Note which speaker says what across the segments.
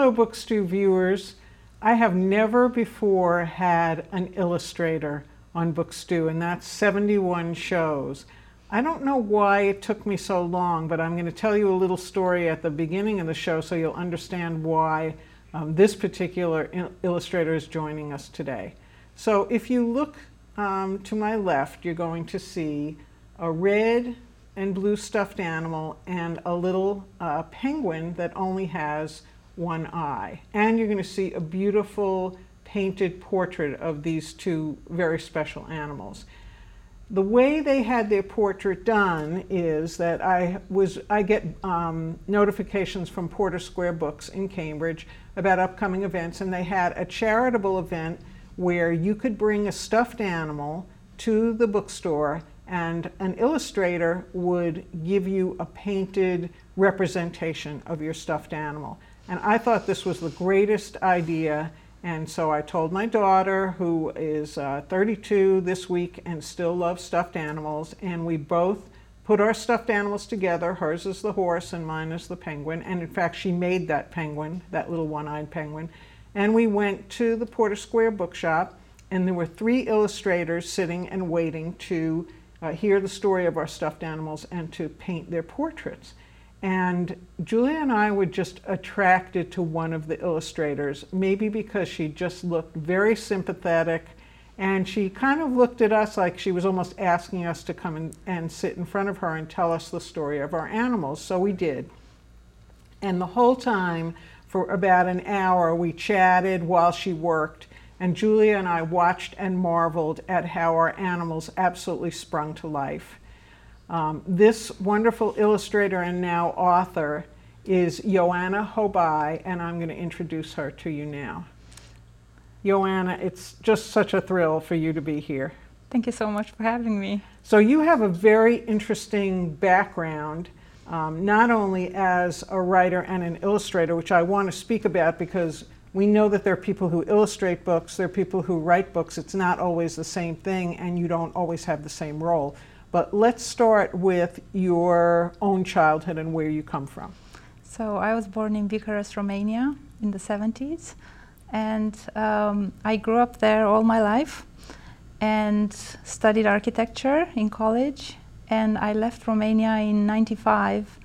Speaker 1: Hello, Bookstew viewers. I have never before had an illustrator on Bookstew, and that's 71 shows. I don't know why it took me so long, but I'm going to tell you a little story at the beginning of the show so you'll understand why um, this particular il- illustrator is joining us today. So if you look um, to my left, you're going to see a red and blue stuffed animal and a little uh, penguin that only has one eye. And you're going to see a beautiful painted portrait of these two very special animals. The way they had their portrait done is that I was I get um, notifications from Porter Square Books in Cambridge about upcoming events, and they had a charitable event where you could bring a stuffed animal to the bookstore and an illustrator would give you a painted representation of your stuffed animal. And I thought this was the greatest idea. And so I told my daughter, who is uh, 32 this week and still loves stuffed animals, and we both put our stuffed animals together. Hers is the horse, and mine is the penguin. And in fact, she made that penguin, that little one eyed penguin. And we went to the Porter Square bookshop, and there were three illustrators sitting and waiting to uh, hear the story of our stuffed animals and to paint their portraits. And Julia and I were just attracted to one of the illustrators, maybe because she just looked very sympathetic and she kind of looked at us like she was almost asking us to come in, and sit in front of her and tell us the story of our animals. So we did. And the whole time, for about an hour, we chatted while she worked. And Julia and I watched and marveled at how our animals absolutely sprung to life. Um, this wonderful illustrator and now author is Joanna Hobai, and I'm going to introduce her to you now. Joanna, it's just such a thrill for you to be here.
Speaker 2: Thank you so much for having me.
Speaker 1: So, you have a very interesting background, um, not only as a writer and an illustrator, which I want to speak about because we know that there are people who illustrate books, there are people who write books. It's not always the same thing, and you don't always have the same role. But let's start with your own childhood and where you come from.
Speaker 2: So I was born in Bucharest, Romania in the 70s. And um, I grew up there all my life and studied architecture in college. And I left Romania in 95,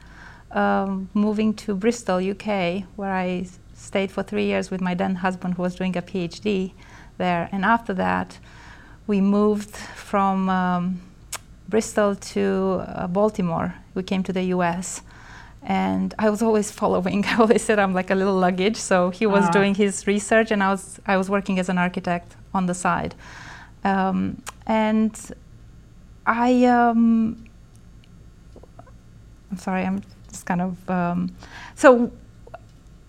Speaker 2: um, moving to Bristol, UK, where I stayed for three years with my then husband, who was doing a PhD there. And after that, we moved from um, Bristol to uh, Baltimore. We came to the US. And I was always following. I always said I'm like a little luggage. So he was uh doing his research, and I was I was working as an architect on the side. Um, and I, um, I'm sorry, I'm just kind of um, so.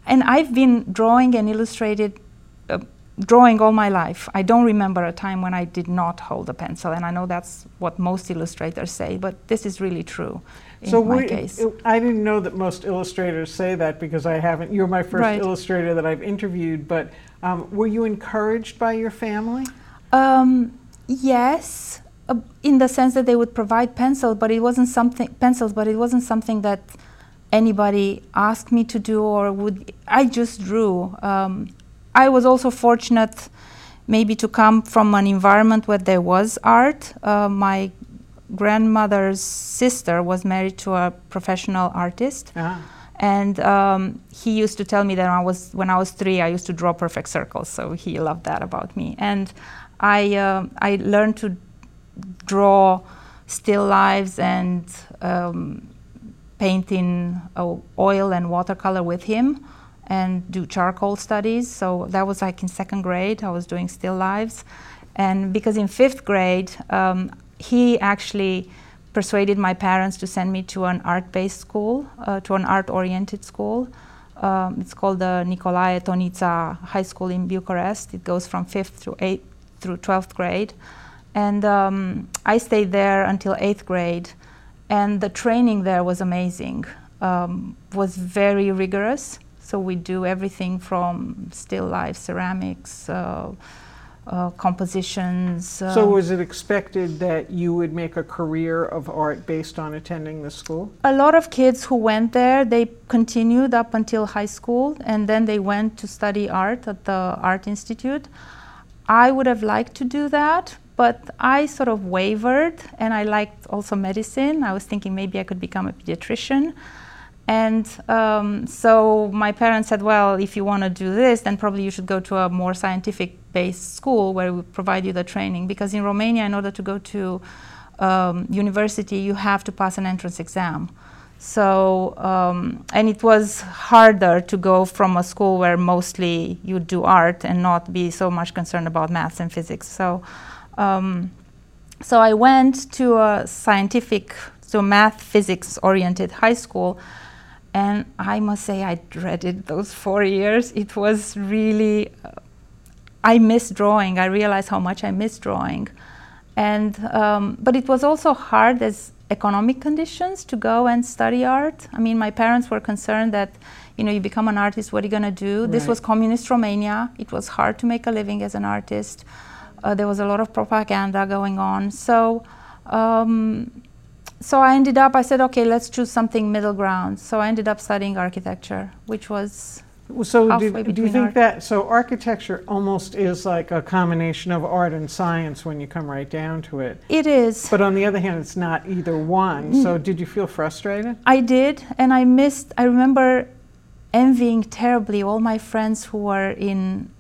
Speaker 2: And I've been drawing and illustrated uh, drawing all my life. I don't remember a time when I did not hold a pencil, and I know that's what most illustrators say, but this is really true in
Speaker 1: so we. I didn't know that most illustrators say that because I haven't. You're my first
Speaker 2: Right.
Speaker 1: illustrator that I've interviewed, but um, were you encouraged by your family?
Speaker 2: Um, yes, uh, in the sense that they would provide pencil, but it wasn't something pencils, but it wasn't something that anybody asked me to do or would. I just drew. Um, I was also fortunate, maybe to come from an environment where there was art. Uh, my grandmother's sister was married to a professional artist.
Speaker 1: Ah.
Speaker 2: And um, he used to tell me that I was, when I was three, I used to draw perfect circles. So he loved that about me. And I, uh, I learned to draw still lives and um, paint in uh, oil and watercolor with him and do charcoal studies. So that was like in second grade, I was doing still lives. And because in fifth grade, um, he actually persuaded my parents to send me to an art-based school, uh, to an art-oriented school. Um, it's called the Nicolae Tonița High School in Bucharest. It goes from fifth through eighth through twelfth grade, and um, I stayed there until eighth grade. And the training there was amazing. Um, was very rigorous. So we do everything from still life, ceramics. Uh, uh, compositions.
Speaker 1: so, was it expected that you would make a career of art based on attending the school?
Speaker 2: A lot of kids who went there, they continued up until high school, and then they went to study art at the Art Institute. I would have liked to do that, but I sort of wavered, and I liked also medicine. I was thinking maybe I could become a pediatrician. And um, so my parents said, well, if you want to do this, then probably you should go to a more scientific based school where we provide you the training. Because in Romania, in order to go to um, university, you have to pass an entrance exam. So, um, and it was harder to go from a school where mostly you do art and not be so much concerned about maths and physics. So, um, so I went to a scientific, so math physics oriented high school and I must say, I dreaded those four years. It was really, uh, I miss drawing. I realized how much I miss drawing. And, um, but it was also hard as economic conditions to go and study art. I mean, my parents were concerned that, you know, you become an artist, what are you going to do? Right. This was communist Romania. It was hard to make a living as an artist. Uh, there was a lot of propaganda going on. So, um, so I ended up, I said, okay, let's choose something middle ground. So I ended up studying architecture, which was
Speaker 1: so do, do, you think that so architecture almost is like a combination of art and science when you come right down to it?
Speaker 2: It is.
Speaker 1: But on the other hand it's not either one. Mm. so did you feel frustrated?
Speaker 2: I did and i missed i remember envying terribly all my friends who were in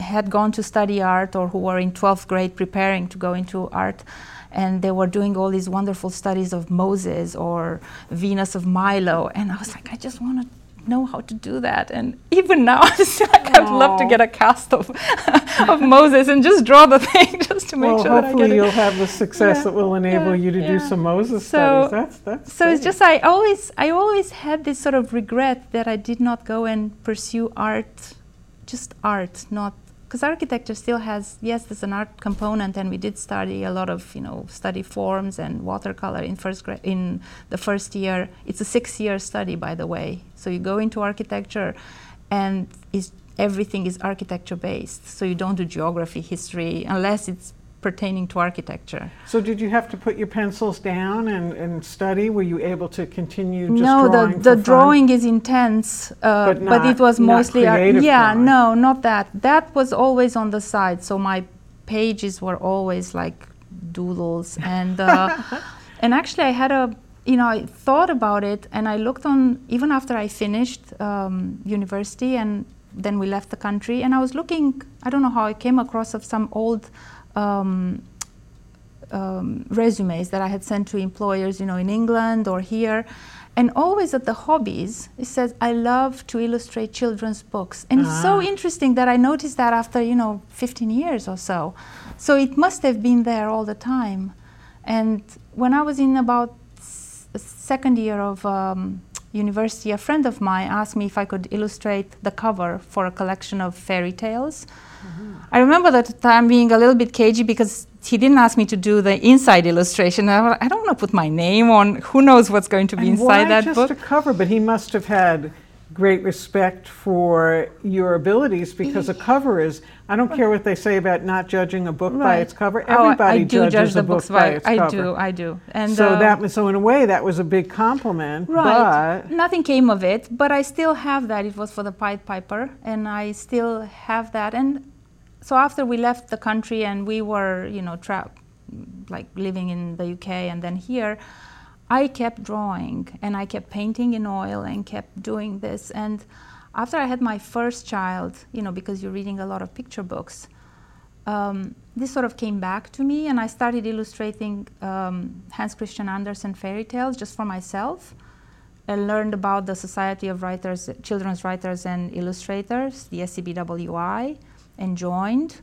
Speaker 2: had gone to study art or who were in 12th grade preparing to go into art and they were doing all these wonderful studies of Moses or Venus of Milo, and I was like, I just want to know how to do that. And even now, like, I'd love to get a cast of, of Moses and just draw the thing just to make
Speaker 1: well,
Speaker 2: sure that I
Speaker 1: get you'll have the success yeah, that will enable yeah, you to yeah. do some Moses so, studies. That's that's.
Speaker 2: So great. it's just I always I always had this sort of regret that I did not go and pursue art, just art, not because architecture still has yes there's an art component and we did study a lot of you know study forms and watercolor in first grade in the first year. It's a six year study by the way. So you go into architecture and everything is architecture based so you don't do geography history unless it's pertaining to architecture.
Speaker 1: So did you have to put your pencils down and, and study? Were you able to continue just
Speaker 2: no,
Speaker 1: drawing
Speaker 2: the, the drawing is intense, uh, but, not, but, it was mostly yeah, drawing. no, not that. That was always on the side. So my pages were always like doodles and uh, and actually I had a you know I thought about it and I looked on even after I finished um, university and then we left the country and I was looking I don't know how I came across of some old um, um, resumes that I had sent to employers, you know, in England or here. And always at the hobbies, it says, I love to illustrate children's books. And it's so ah. interesting that I noticed that after, you know, 15 years or so. So it must have been there all the time. And when I was in about s- second year of um, university, a friend of mine asked me if I could illustrate the cover for a collection of fairy tales. Mm-hmm. I remember that time being a little bit cagey because he didn't ask me to do the inside illustration. I, I don't want to put my name on. Who knows what's going to be
Speaker 1: and
Speaker 2: inside that
Speaker 1: just
Speaker 2: book?
Speaker 1: Just a cover, but he must have had great respect for your abilities because a cover is I don't care what they say about not judging a book right. by its cover. Everybody
Speaker 2: oh, I do
Speaker 1: judges
Speaker 2: judge the
Speaker 1: a
Speaker 2: books
Speaker 1: book by, by its
Speaker 2: I
Speaker 1: cover.
Speaker 2: do, I do.
Speaker 1: And so uh, that so in a way that was a big compliment.
Speaker 2: Right. Nothing came of it, but I still have that. It was for the Pied Piper, and I still have that. And so after we left the country and we were, you know, trapped, like living in the UK and then here. I kept drawing and I kept painting in oil and kept doing this. And after I had my first child, you know, because you're reading a lot of picture books, um, this sort of came back to me, and I started illustrating um, Hans Christian Andersen fairy tales just for myself. I learned about the Society of Writers, Children's Writers and Illustrators, the SCBWI, and joined.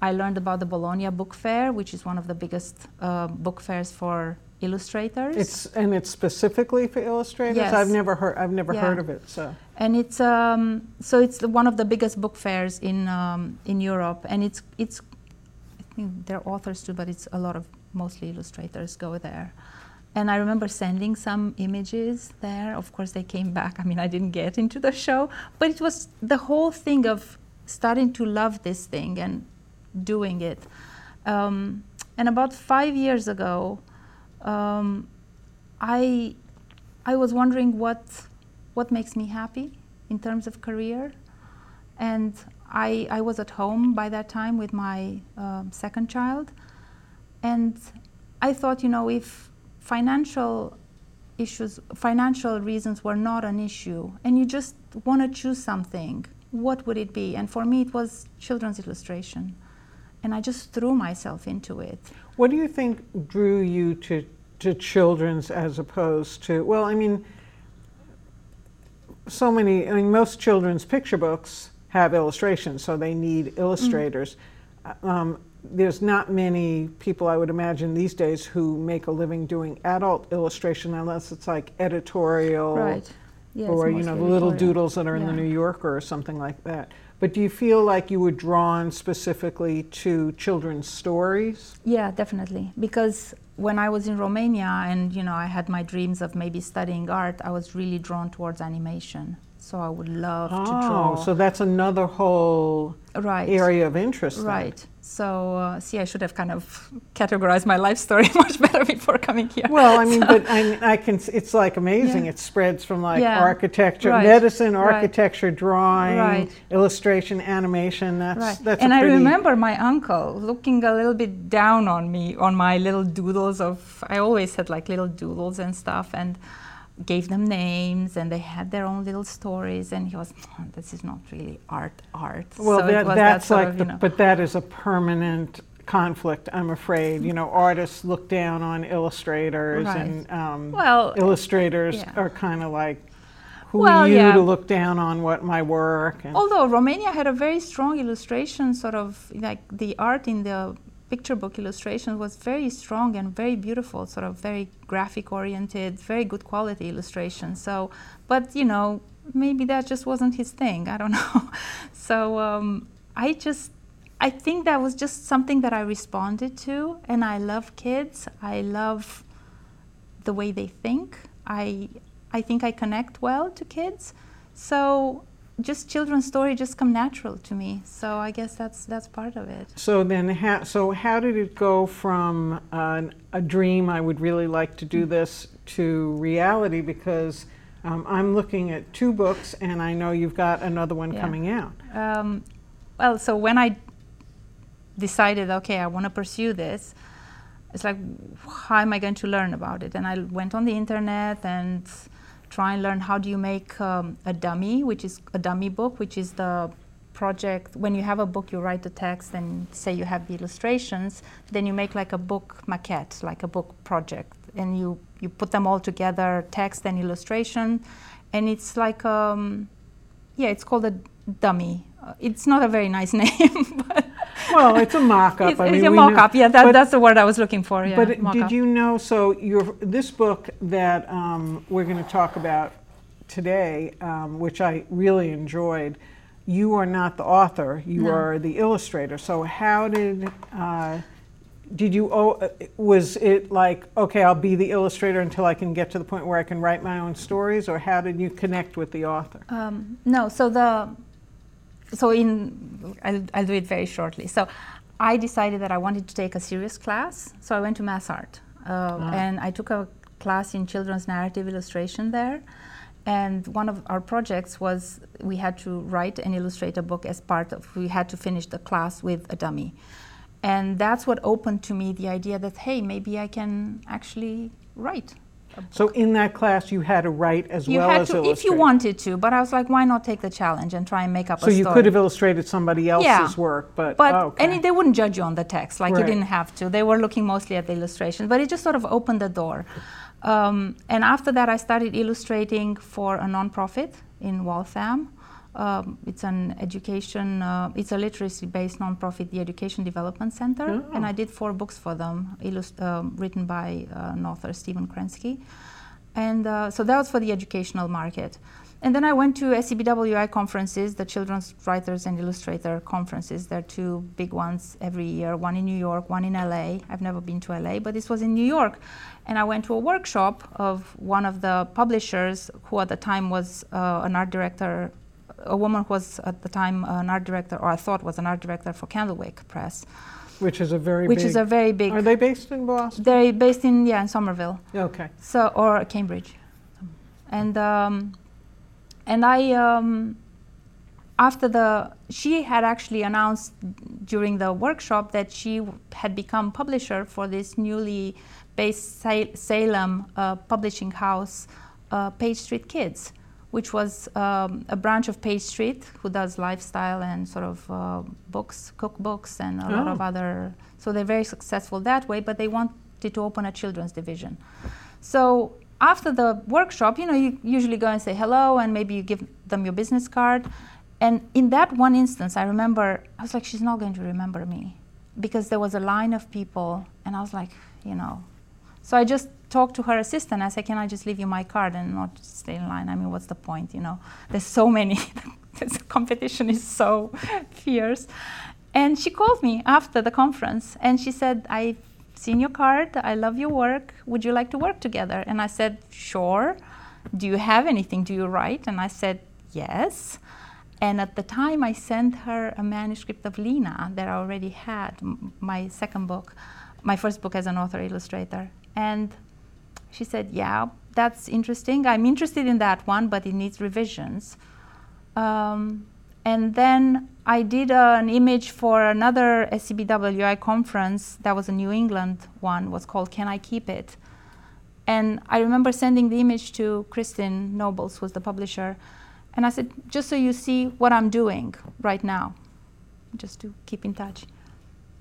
Speaker 2: I learned about the Bologna Book Fair, which is one of the biggest uh, book fairs for illustrators.
Speaker 1: It's and it's specifically for illustrators.
Speaker 2: Yes.
Speaker 1: I've never heard. I've never yeah. heard of it. So.
Speaker 2: And it's um, so it's one of the biggest book fairs in um, in Europe, and it's it's I think there are authors too, but it's a lot of mostly illustrators go there. And I remember sending some images there. Of course, they came back. I mean, I didn't get into the show, but it was the whole thing of starting to love this thing and doing it. Um, and about five years ago, um, I I was wondering what what makes me happy in terms of career, and I I was at home by that time with my um, second child, and I thought, you know, if financial issues, financial reasons were not an issue, and you just want to choose something, what would it be? And for me, it was children's illustration. And I just threw myself into it.
Speaker 1: What do you think drew you to, to children's as opposed to, well, I mean, so many, I mean, most children's picture books have illustrations, so they need illustrators. Mm. Um, there's not many people I would imagine these days who make a living doing adult illustration unless it's like editorial
Speaker 2: right.
Speaker 1: yeah, or you know the little doodles that are in the New Yorker or something like that. But do you feel like you were drawn specifically to children's stories?
Speaker 2: Yeah, definitely. Because when I was in Romania and you know I had my dreams of maybe studying art, I was really drawn towards animation. So I would love
Speaker 1: oh,
Speaker 2: to draw.
Speaker 1: So that's another whole
Speaker 2: right.
Speaker 1: area of interest.
Speaker 2: Right. Then. So uh, see, I should have kind of categorized my life story much better before coming here.
Speaker 1: Well, I mean, so. but I, I, can. It's like amazing. Yeah. It spreads from like yeah. architecture, right. medicine, architecture, right. drawing, right. illustration, animation. That's right. that's.
Speaker 2: And
Speaker 1: I
Speaker 2: remember my uncle looking a little bit down on me on my little doodles of. I always had like little doodles and stuff, and gave them names and they had their own little stories and he was oh, this is not really art art
Speaker 1: well so that, that's that like of, the, know, but that is a permanent conflict i'm afraid you know artists look down on illustrators right. and um, well illustrators yeah. are kind of like who well, are you yeah. to look down on what my work
Speaker 2: although romania had a very strong illustration sort of like the art in the picture book illustration was very strong and very beautiful, sort of very graphic oriented, very good quality illustration. So, but you know, maybe that just wasn't his thing. I don't know. so um, I just, I think that was just something that I responded to, and I love kids. I love the way they think. I, I think I connect well to kids. So just children's story just come natural to me. So I guess that's that's part of it.
Speaker 1: So then, ha- so how did it go from uh, a dream? I would really like to do this to reality because um, I'm looking at two books, and I know you've got another one yeah. coming out. Um,
Speaker 2: well, so when I decided, okay, I want to pursue this. It's like, how am I going to learn about it? And I went on the internet and try and learn how do you make um, a dummy, which is a dummy book, which is the project. When you have a book, you write the text and say you have the illustrations. Then you make like a book maquette, like a book project, and you you put them all together, text and illustration, and it's like um, yeah, it's called a dummy. Uh, it's not a very nice name, but
Speaker 1: well, it's a mock-up.
Speaker 2: It's, I mean, it's a mock-up. Yeah, that, that's the word I was looking for. Yeah,
Speaker 1: but mock-up. did you know? So your this book that um, we're going to talk about today, um, which I really enjoyed. You are not the author. You no. are the illustrator. So how did? Uh, did you oh, was it like okay i'll be the illustrator until i can get to the point where i can write my own stories or how did you connect with the author um,
Speaker 2: no so the so in I'll, I'll, do it very shortly. So I decided that I wanted to take a serious class, so I went to Mass Art, uh, ah. and I took a class in children's narrative illustration there. And one of our projects was we had to write and illustrate a book as part of. We had to finish the class with a dummy, and that's what opened to me the idea that hey, maybe I can actually write
Speaker 1: so in that class, you had to write as
Speaker 2: you
Speaker 1: well
Speaker 2: had
Speaker 1: as
Speaker 2: to,
Speaker 1: illustrate.
Speaker 2: If you wanted to, but I was like, why not take the challenge and try and make up
Speaker 1: so
Speaker 2: a story?
Speaker 1: So you could have illustrated somebody else's
Speaker 2: yeah.
Speaker 1: work, but
Speaker 2: but
Speaker 1: oh, okay.
Speaker 2: and they wouldn't judge you on the text, like right. you didn't have to. They were looking mostly at the illustration, but it just sort of opened the door. Um, and after that, I started illustrating for a nonprofit in Waltham. Um, it's an education, uh, it's a literacy-based nonprofit, the Education Development Center, oh. and I did four books for them, um, written by uh, an author, Stephen Krensky. And uh, so that was for the educational market. And then I went to SCBWI conferences, the Children's Writers and Illustrator conferences. There are two big ones every year, one in New York, one in LA. I've never been to LA, but this was in New York. And I went to a workshop of one of the publishers, who at the time was uh, an art director a woman who was at the time an art director, or I thought was an art director for Candlewick Press,
Speaker 1: Which is a very
Speaker 2: which
Speaker 1: big.
Speaker 2: is a very big.
Speaker 1: Are they based in Boston?
Speaker 2: They're based in yeah in Somerville.
Speaker 1: Okay.
Speaker 2: So or Cambridge, and um, and I um, after the she had actually announced during the workshop that she had become publisher for this newly based Salem uh, publishing house, uh, Page Street Kids, which was um, a branch of Page Street who does lifestyle and sort of uh, books, cookbooks, and a lot
Speaker 1: Oh.
Speaker 2: of other. So they're very successful that way, but they wanted to open a children's division. So after the workshop, you know, you usually go and say hello, and maybe you give them your business card. And in that one instance, I remember I was like, she's not going to remember me, because there was a line of people, and I was like, you know. So I just talked to her assistant. I said, "Can I just leave you my card and not stay in line? I mean, what's the point? You know, there's so many. the competition is so fierce." And she called me after the conference, and she said, "I've seen your card. I love your work. Would you like to work together?" And I said, "Sure." Do you have anything? Do you write? And I said, "Yes." And at the time, I sent her a manuscript of Lena that I already had, my second book, my first book as an author illustrator. And she said, Yeah, that's interesting. I'm interested in that one, but it needs revisions. Um, and then I did uh, an image for another SCBWI conference that was a New England one, was called Can I Keep It? And I remember sending the image to Kristen Nobles, who was the publisher. And I said, just so you see what I'm doing right now, just to keep in touch.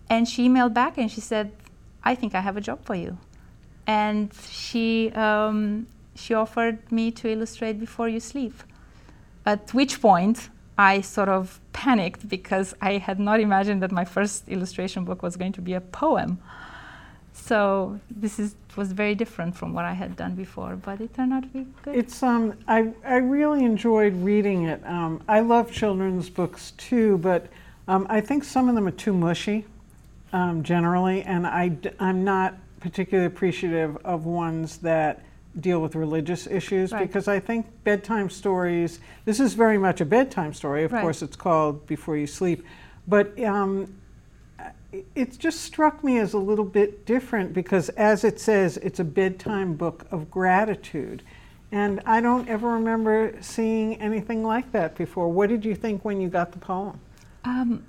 Speaker 2: And she emailed back and she said, I think I have a job for you. And she, um, she offered me to illustrate Before You Sleep. At which point, I sort of panicked because I had not imagined that my first illustration book was going to be a poem. So this is, was very different from what I had done before, but it turned out to be good.
Speaker 1: It's um, I I really enjoyed reading it. Um, I love children's books too, but um, I think some of them are too mushy, um, generally, and I am not particularly appreciative of ones that deal with religious issues
Speaker 2: Right.
Speaker 1: because I think bedtime stories. This is very much a bedtime story. Of
Speaker 2: Right.
Speaker 1: course, it's called Before You Sleep, but. Um, it- just struck me as a little bit different because, as it says, it's a bedtime book of gratitude. And I don't ever remember seeing anything like that before. What did you think when you got the poem?
Speaker 2: Um,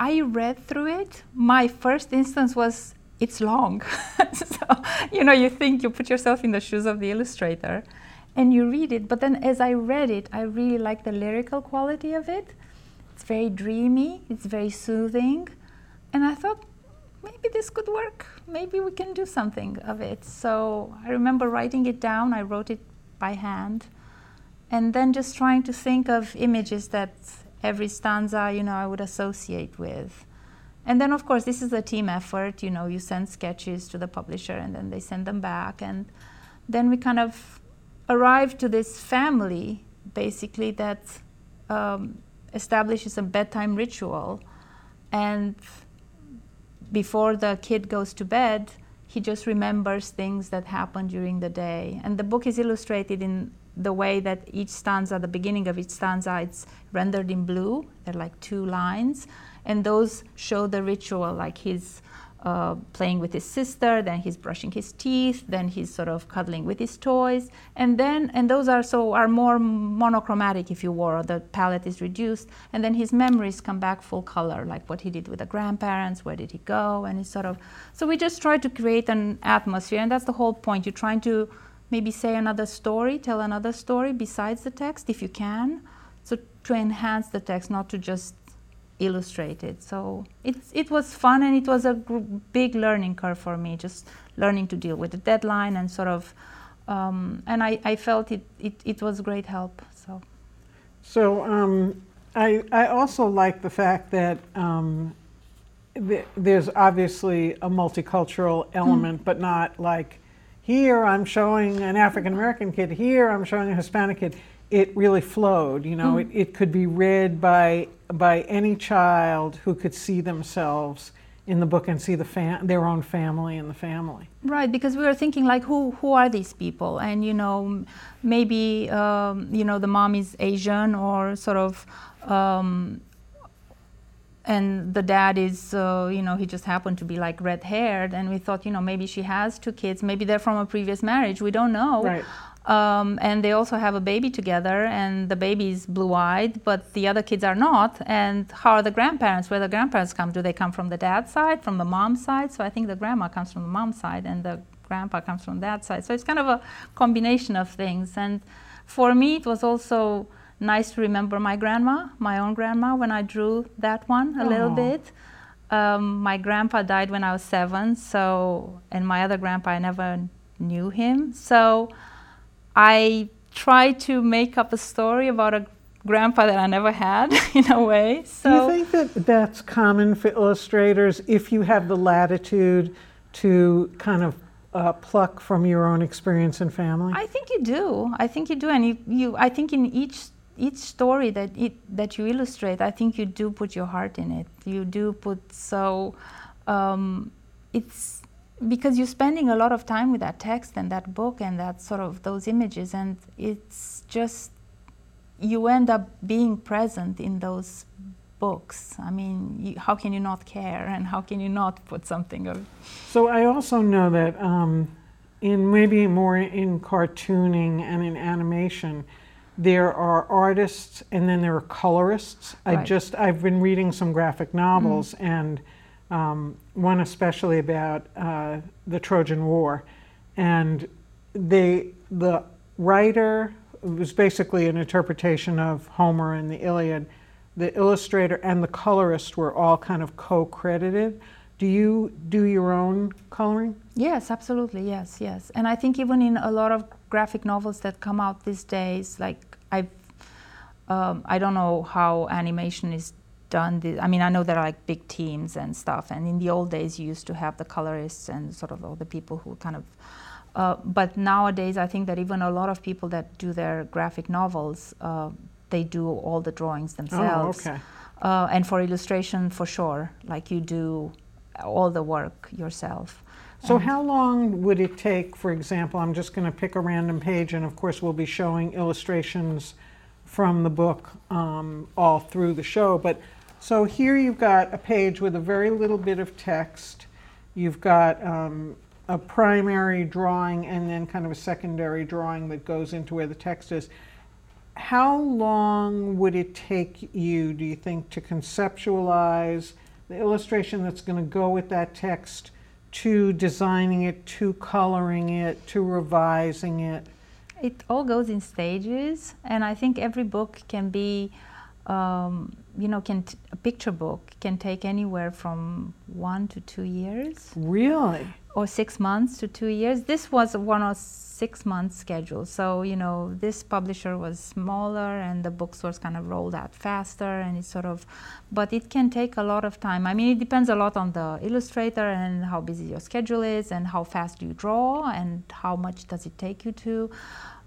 Speaker 2: I read through it. My first instance was it's long. so, you know, you think you put yourself in the shoes of the illustrator and you read it. But then as I read it, I really like the lyrical quality of it. It's very dreamy, it's very soothing. And I thought, maybe this could work. Maybe we can do something of it. So I remember writing it down. I wrote it by hand. And then just trying to think of images that every stanza, you know, I would associate with. And then, of course, this is a team effort. You know, you send sketches to the publisher and then they send them back. And then we kind of arrived to this family, basically, that um, establishes a bedtime ritual. And before the kid goes to bed, he just remembers things that happened during the day. And the book is illustrated in the way that each stanza, the beginning of each stanza, it's rendered in blue. They're like two lines. And those show the ritual, like he's uh, playing with his sister, then he's brushing his teeth, then he's sort of cuddling with his toys, and then and those are so are more monochromatic if you will. The palette is reduced, and then his memories come back full color, like what he did with the grandparents, where did he go, and he sort of. So we just try to create an atmosphere, and that's the whole point. You're trying to maybe say another story, tell another story besides the text if you can, so to enhance the text, not to just illustrate it. So it, it was fun and it was a gr- big learning curve for me, just learning to deal with the deadline and sort of, um, and I, I felt it, it, it was great help. So
Speaker 1: So um, I, I also like the fact that um, th- there's obviously a multicultural element, but not like here I'm showing an African American kid, here I'm showing a Hispanic kid. It really flowed, you know. It, it could be read by by any child who could see themselves in the book and see the fam- their own family and the family.
Speaker 2: Right, because we were thinking like, who who are these people? And you know, maybe um, you know the mom is Asian or sort of. Um, and the dad is, uh, you know, he just happened to be like red haired, and we thought, you know, maybe she has two kids, maybe they're from a previous marriage, we don't know.
Speaker 1: Right.
Speaker 2: Um, and they also have a baby together, and the baby's blue eyed, but the other kids are not. And how are the grandparents? Where the grandparents come? Do they come from the dad's side, from the mom's side? So I think the grandma comes from the mom's side, and the grandpa comes from that side. So it's kind of a combination of things. And for me, it was also nice to remember my grandma, my own grandma, when I drew that one a little bit. Um, my grandpa died when I was seven, so and my other grandpa I never knew him. So I try to make up a story about a grandpa that I never had in a way. So
Speaker 1: Do you think that that's common for illustrators if you have the latitude to kind of uh, pluck from your own experience and family?
Speaker 2: I think you do. I think you do, and you, you I think in each each story that it that you illustrate, I think you do put your heart in it. You do put so. Um, it's because you're spending a lot of time with that text and that book and that sort of those images, and it's just you end up being present in those books. I mean, you, how can you not care, and how can you not put something of?
Speaker 1: So I also know that um, in maybe more in cartooning and in animation, there are artists and then there are colorists. I just I've been reading some graphic novels and um, one especially about uh, the Trojan War, and they the writer it was basically an interpretation of Homer and the Iliad. The illustrator and the colorist were all kind of co-credited. Do you do your own coloring?
Speaker 2: Yes, absolutely. Yes, yes. And I think even in a lot of graphic novels that come out these days, like I, um, I don't know how animation is done. The- I mean, I know there are like big teams and stuff. And in the old days, you used to have the colorists and sort of all the people who kind of. Uh, but nowadays, I think that even a lot of people that do their graphic novels, uh, they do all the drawings themselves.
Speaker 1: Oh, okay.
Speaker 2: Uh, and for illustration, for sure, like you do all the work yourself.
Speaker 1: So
Speaker 2: And-
Speaker 1: how long would it take, for example, I'm just going to pick a random page, and of course we'll be showing illustrations from the book um, all through the show. But so here you've got a page with a very little bit of text. You've got um, a primary drawing and then kind of a secondary drawing that goes into where the text is. How long would it take you, do you think, to conceptualize the illustration that's going to go with that text to designing it, to coloring it, to revising it?
Speaker 2: It all goes in stages, and I think every book can be, um, you know, can t- a picture book can take anywhere from one to two years,
Speaker 1: Really?
Speaker 2: or six months to two years. This was a one or six month schedule, so you know, this publisher was smaller, and the books was kind of rolled out faster, and it sort of, but it can take a lot of time. I mean, it depends a lot on the illustrator and how busy your schedule is, and how fast do you draw, and how much does it take you to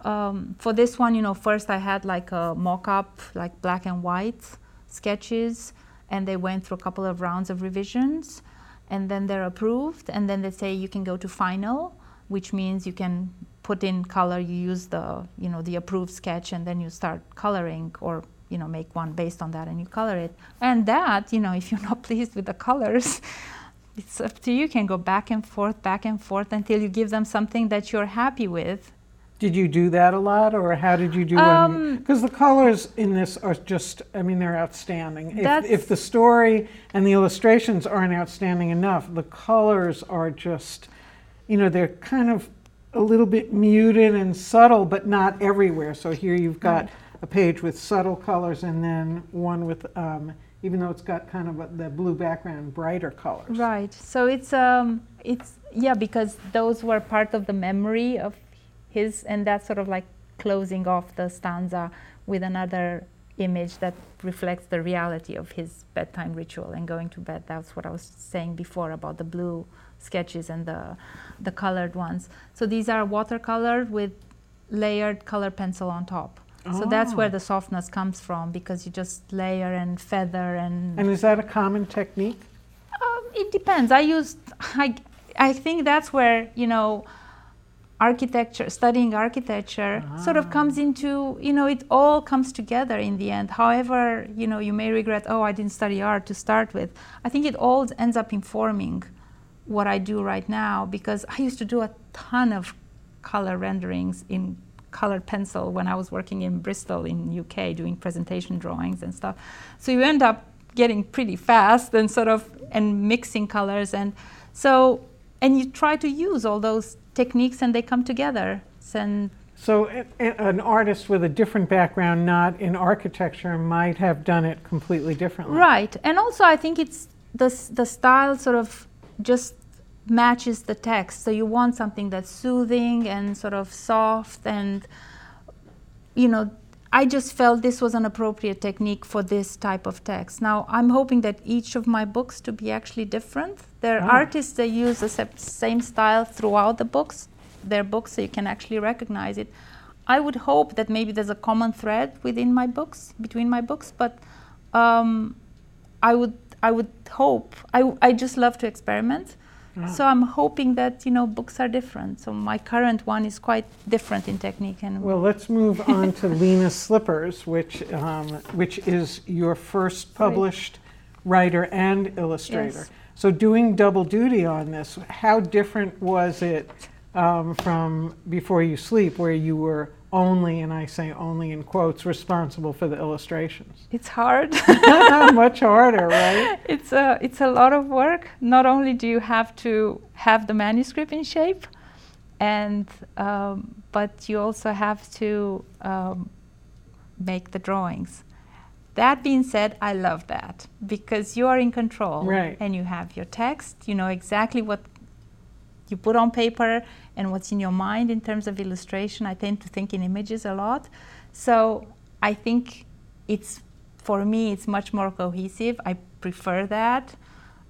Speaker 2: um, for this one, you know, first I had like a mock up, like black and white sketches, and they went through a couple of rounds of revisions, and then they're approved, and then they say you can go to final, which means you can put in color, you use the, you know, the approved sketch, and then you start coloring or you know make one based on that and you color it. And that you know if you're not pleased with the colors it's up to you. You can go back and forth back and forth until you give them something that you're happy with
Speaker 1: Did you do that a lot, or how did you do it?
Speaker 2: Um,
Speaker 1: Because the colors in this are just, I mean, they're outstanding. If, if the story and the illustrations aren't outstanding enough, the colors are just, you know, they're kind of a little bit muted and subtle, but not everywhere. So here you've got a page with subtle colors and then one with, um, even though it's got kind of a, the blue background, brighter colors.
Speaker 2: Right. So it's um it's yeah because those were part of the memory of his and that's sort of like closing off the stanza with another image that reflects the reality of his bedtime ritual and going to bed. That's what I was saying before about the blue sketches and the the colored ones. So these are watercolor with layered color pencil on top. So that's where
Speaker 1: Oh.
Speaker 2: the softness comes from because you just layer and feather and
Speaker 1: And is that a common technique?
Speaker 2: um, it depends. I use I I think that's where you know architecture studying architecture sort of comes into you know it all comes together in the end. However you know you may regret oh i didn't study art to start with. I think it all ends up informing what i do right now because i used to do a ton of color renderings in colored pencil when i was working in bristol in uk doing presentation drawings and stuff. So you end up getting pretty fast and sort of and mixing colors and so and you try to use all those techniques and they come together. And
Speaker 1: so an artist with a different background, not in architecture, might have done it completely differently.
Speaker 2: Right, and also I think it's the the style sort of just matches the text. So you want something that's soothing and sort of soft and you know I just felt this was an appropriate technique for this type of text. Now, I'm hoping that each of my books to be actually different. There are oh. artists that use the same style throughout the books, their books, so you can actually recognize it. I would hope that maybe there's a common thread within my books, between my books, but um, I would I would hope. I, I just love to experiment. So I'm hoping that you know books are different. So my current one is quite different in technique. And
Speaker 1: well, let's move on to Lena's Slippers, which um, which is your first published right. writer and illustrator. Yes. So doing double duty on this, how different was it um, from Before You Sleep, where you were only, and I say only in quotes, responsible for the illustrations?
Speaker 2: It's hard.
Speaker 1: Much harder, right?
Speaker 2: It's a, it's a lot of work. Not only do you have to have the manuscript in shape, and um, but you also have to um, make the drawings. That being said, I love that because you are in control
Speaker 1: right.
Speaker 2: and you have your text. You know exactly what you put on paper and what's in your mind in terms of illustration. I tend to think in images a lot. So I think it's, for me, it's much more cohesive. I prefer that.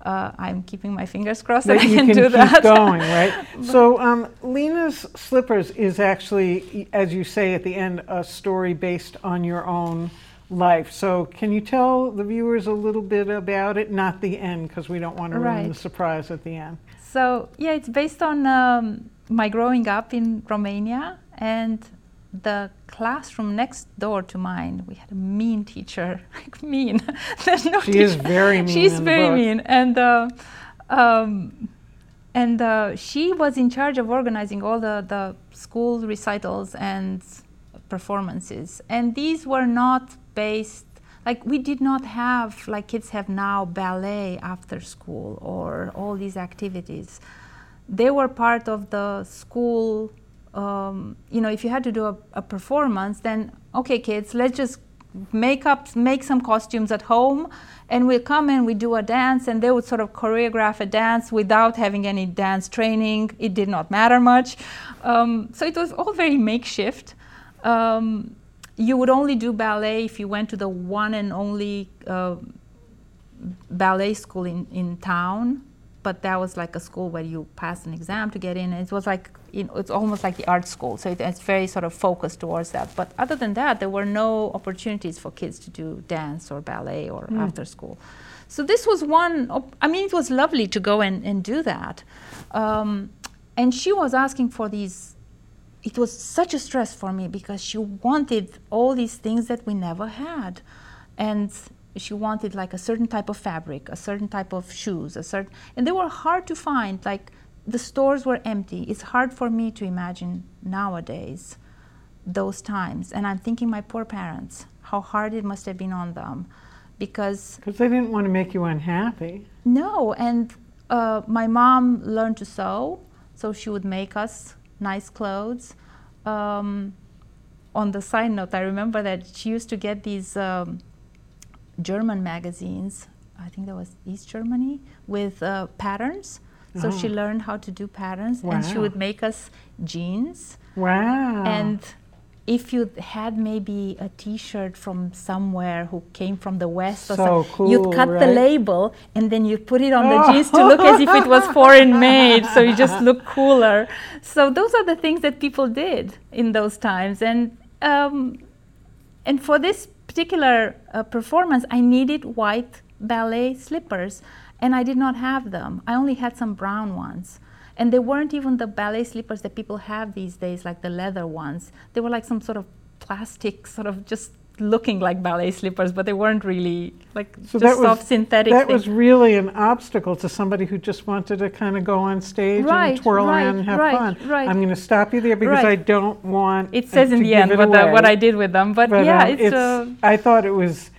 Speaker 2: Uh, I'm keeping my fingers crossed that, that I can,
Speaker 1: can
Speaker 2: do that.
Speaker 1: going, right? so um, Lena's Slippers is actually, as you say at the end, a story based on your own life. So can you tell the viewers a little bit about it? Not the end, because we don't want to ruin right. the surprise at the end.
Speaker 2: So yeah, it's based on um, my growing up in Romania and the classroom next door to mine. We had a mean teacher, like mean.
Speaker 1: There's no she teacher. is very mean.
Speaker 2: She's very mean, and uh, um, and uh, she was in charge of organizing all the the school recitals and performances. And these were not based like we did not have like kids have now ballet after school or all these activities they were part of the school um, you know if you had to do a, a, performance then okay kids let's just make up make some costumes at home and we'll come and we do a dance and they would sort of choreograph a dance without having any dance training. It did not matter much. Um, so it was all very makeshift. Um, you would only do ballet if you went to the one and only uh, ballet school in, in town but that was like a school where you pass an exam to get in. It was like you know, it's almost like the art school. So it, it's very sort of focused towards that. But other than that there were no opportunities for kids to do dance or ballet or mm. after school. So this was one op- i mean it was lovely to go and, and do that. Um, and she was asking for these it was such a stress for me because she wanted all these things that we never had. And she wanted like a certain type of fabric, a certain type of shoes, a certain and they were hard to find. Like the stores were empty. It's hard for me to imagine nowadays those times. And I'm thinking my poor parents, how hard it must have been on them because
Speaker 1: because they didn't want to make you unhappy.
Speaker 2: No, and uh, my mom learned to sew, so she would make us nice clothes. Um, on the side note, I remember that she used to get these um, German magazines. I think that was East Germany with uh, patterns. So oh. she learned how to do patterns, wow. and she would make us jeans.
Speaker 1: Wow!
Speaker 2: And if you had maybe a T-shirt from somewhere who came from the West, or
Speaker 1: so cool,
Speaker 2: you'd cut
Speaker 1: right?
Speaker 2: the label and then you'd put it on the jeans to look as if it was foreign made, so you just look cooler. So those are the things that people did in those times, and um, and for this particular uh, performance, I needed white ballet slippers, and I did not have them. I only had some brown ones. And they weren't even the ballet slippers that people have these days, like the leather ones. They were like some sort of plastic, sort of just looking like ballet slippers, but they weren't really like
Speaker 1: So
Speaker 2: just
Speaker 1: that was-
Speaker 2: soft synthetic.
Speaker 1: That
Speaker 2: thing.
Speaker 1: was really an obstacle to somebody who just wanted to kind of go on stage
Speaker 2: Right,
Speaker 1: and twirl
Speaker 2: right,
Speaker 1: around and have
Speaker 2: right,
Speaker 1: fun.
Speaker 2: right.
Speaker 1: I'm going to stop you there because. I don't want
Speaker 2: it says in the end what, the, what. I did with them, but,
Speaker 1: But,
Speaker 2: yeah,
Speaker 1: um,
Speaker 2: it's, uh,
Speaker 1: I thought it was,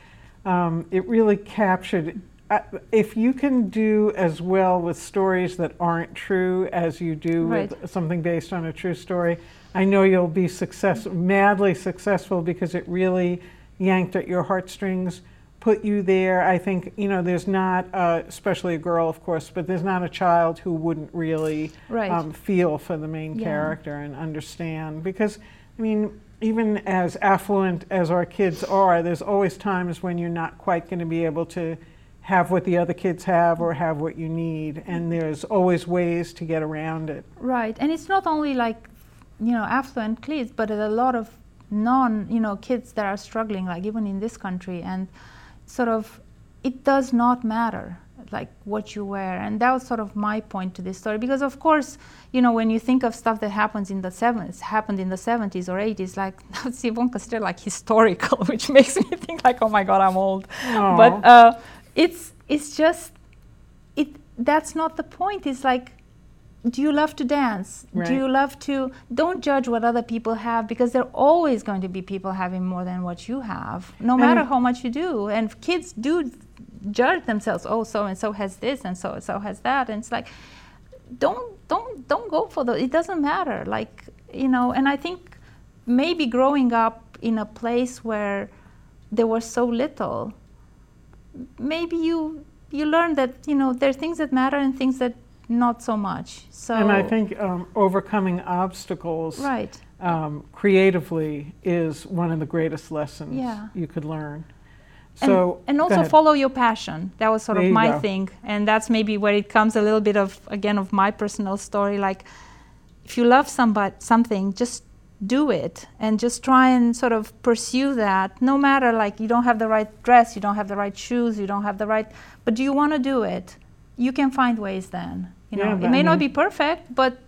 Speaker 1: um, it really captured. Uh, if you can do as well with stories that aren't true as you do with something based on a true story, I know you'll be success, madly successful because it really yanked at your heartstrings, put you there. I think you know there's not, uh, especially a girl, of course, but there's not a child who wouldn't really
Speaker 2: Right.
Speaker 1: um, feel for the main
Speaker 2: Yeah.
Speaker 1: character and understand because I mean even as affluent as our kids are there's always times when you're not quite going to be able to have what the other kids have or have what you need and there's always ways to get around it
Speaker 2: Right, and it's not only like you know affluent kids, but a lot of non you know kids that are struggling, like even in this country, and sort of it does not matter like what you wear, and that was sort of my point to this story because of course you know when you think of stuff that happens in the seventies, happened in the seventies or eighties, like that's even considered like historical, which makes me think like oh my god I'm old,
Speaker 1: Aw.
Speaker 2: but uh, it's it's just it that's not the point. It's like do you love to dance?
Speaker 1: Right.
Speaker 2: do you love to don't judge what other people have because there are always going to be people having more than what you have no matter how much you do. And kids do judge themselves oh so and so has this and so and so has that. And it's like don't don't don't go for those it doesn't matter. Like you know and i think maybe growing up in a place where there was so little maybe you you learn that you know there are things that matter and things that not so much so
Speaker 1: and i think um, overcoming obstacles
Speaker 2: right
Speaker 1: um, creatively is one of the greatest lessons
Speaker 2: Yeah.
Speaker 1: you could learn
Speaker 2: and,
Speaker 1: so
Speaker 2: and
Speaker 1: go
Speaker 2: also
Speaker 1: ahead.
Speaker 2: follow your passion that was sort
Speaker 1: There
Speaker 2: of my
Speaker 1: go.
Speaker 2: thing and that's maybe where it comes a little bit of again of my personal story like if you love somebody something just do it and just try and sort of pursue that no matter like you don't have the right dress you don't have the right shoes you don't have the right but do you want to do it? You can find ways then you know?
Speaker 1: But
Speaker 2: it
Speaker 1: I
Speaker 2: may not
Speaker 1: mean-
Speaker 2: be perfect but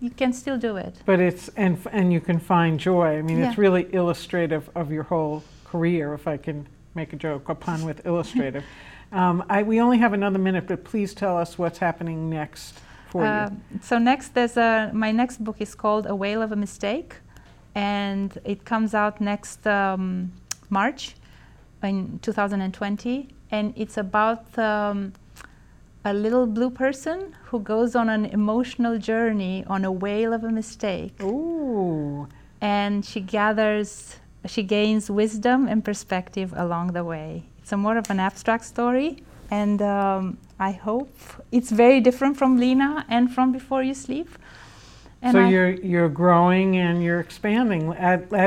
Speaker 2: you can still do it.
Speaker 1: But it's and and you can find joy. I mean, it's really illustrative of your whole career, if I can make a joke, a pun with illustrative. um, I, we only have another minute, but please tell us what's happening next for
Speaker 2: Uh, so next, there's a my next book is called A Whale of a Mistake, and it comes out next um, March in 2020, and it's about um, a little blue person who goes on an emotional journey on a whale of a mistake.
Speaker 1: Ooh,
Speaker 2: and she gathers, she gains wisdom and perspective along the way. It's a more of an abstract story, and um, I hope it's very different from Lena and from Before You Sleep. And
Speaker 1: so
Speaker 2: I,
Speaker 1: you're you're growing and you're expanding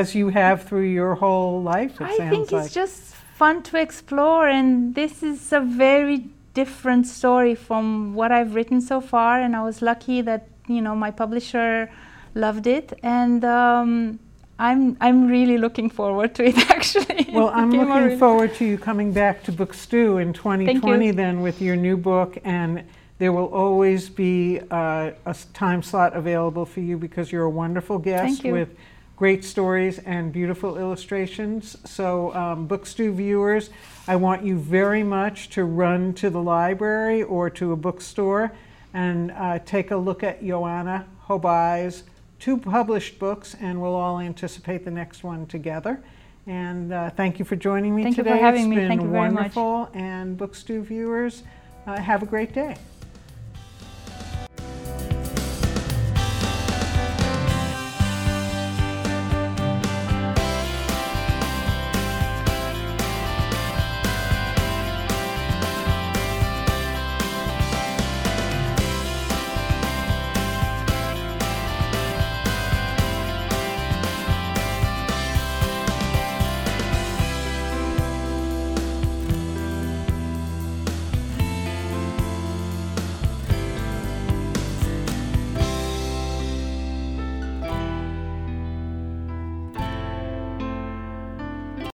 Speaker 1: as you have through your whole life. It
Speaker 2: I
Speaker 1: sounds
Speaker 2: think
Speaker 1: like.
Speaker 2: it's just fun to explore, and this is a very different story from what I've written so far. And I was lucky that you know my publisher loved it, and um, I'm I'm really looking forward to it. Actually,
Speaker 1: Well, I'm looking
Speaker 2: really-
Speaker 1: forward to you coming back to Book Stew in 2020 then with your new book, and there will always be uh, a time slot available for you because you're a wonderful guest with great stories and beautiful illustrations. So, um, Book Stew viewers, I want you very much to run to the library or to a bookstore and uh, take a look at Ioana Hobai's two published books, and we'll all anticipate the next one together. And uh, thank you for joining me
Speaker 2: Thank you for
Speaker 1: today.
Speaker 2: having
Speaker 1: it's
Speaker 2: me.
Speaker 1: been
Speaker 2: Thank you very much.
Speaker 1: wonderful. And Book Stew viewers, uh, have a great day.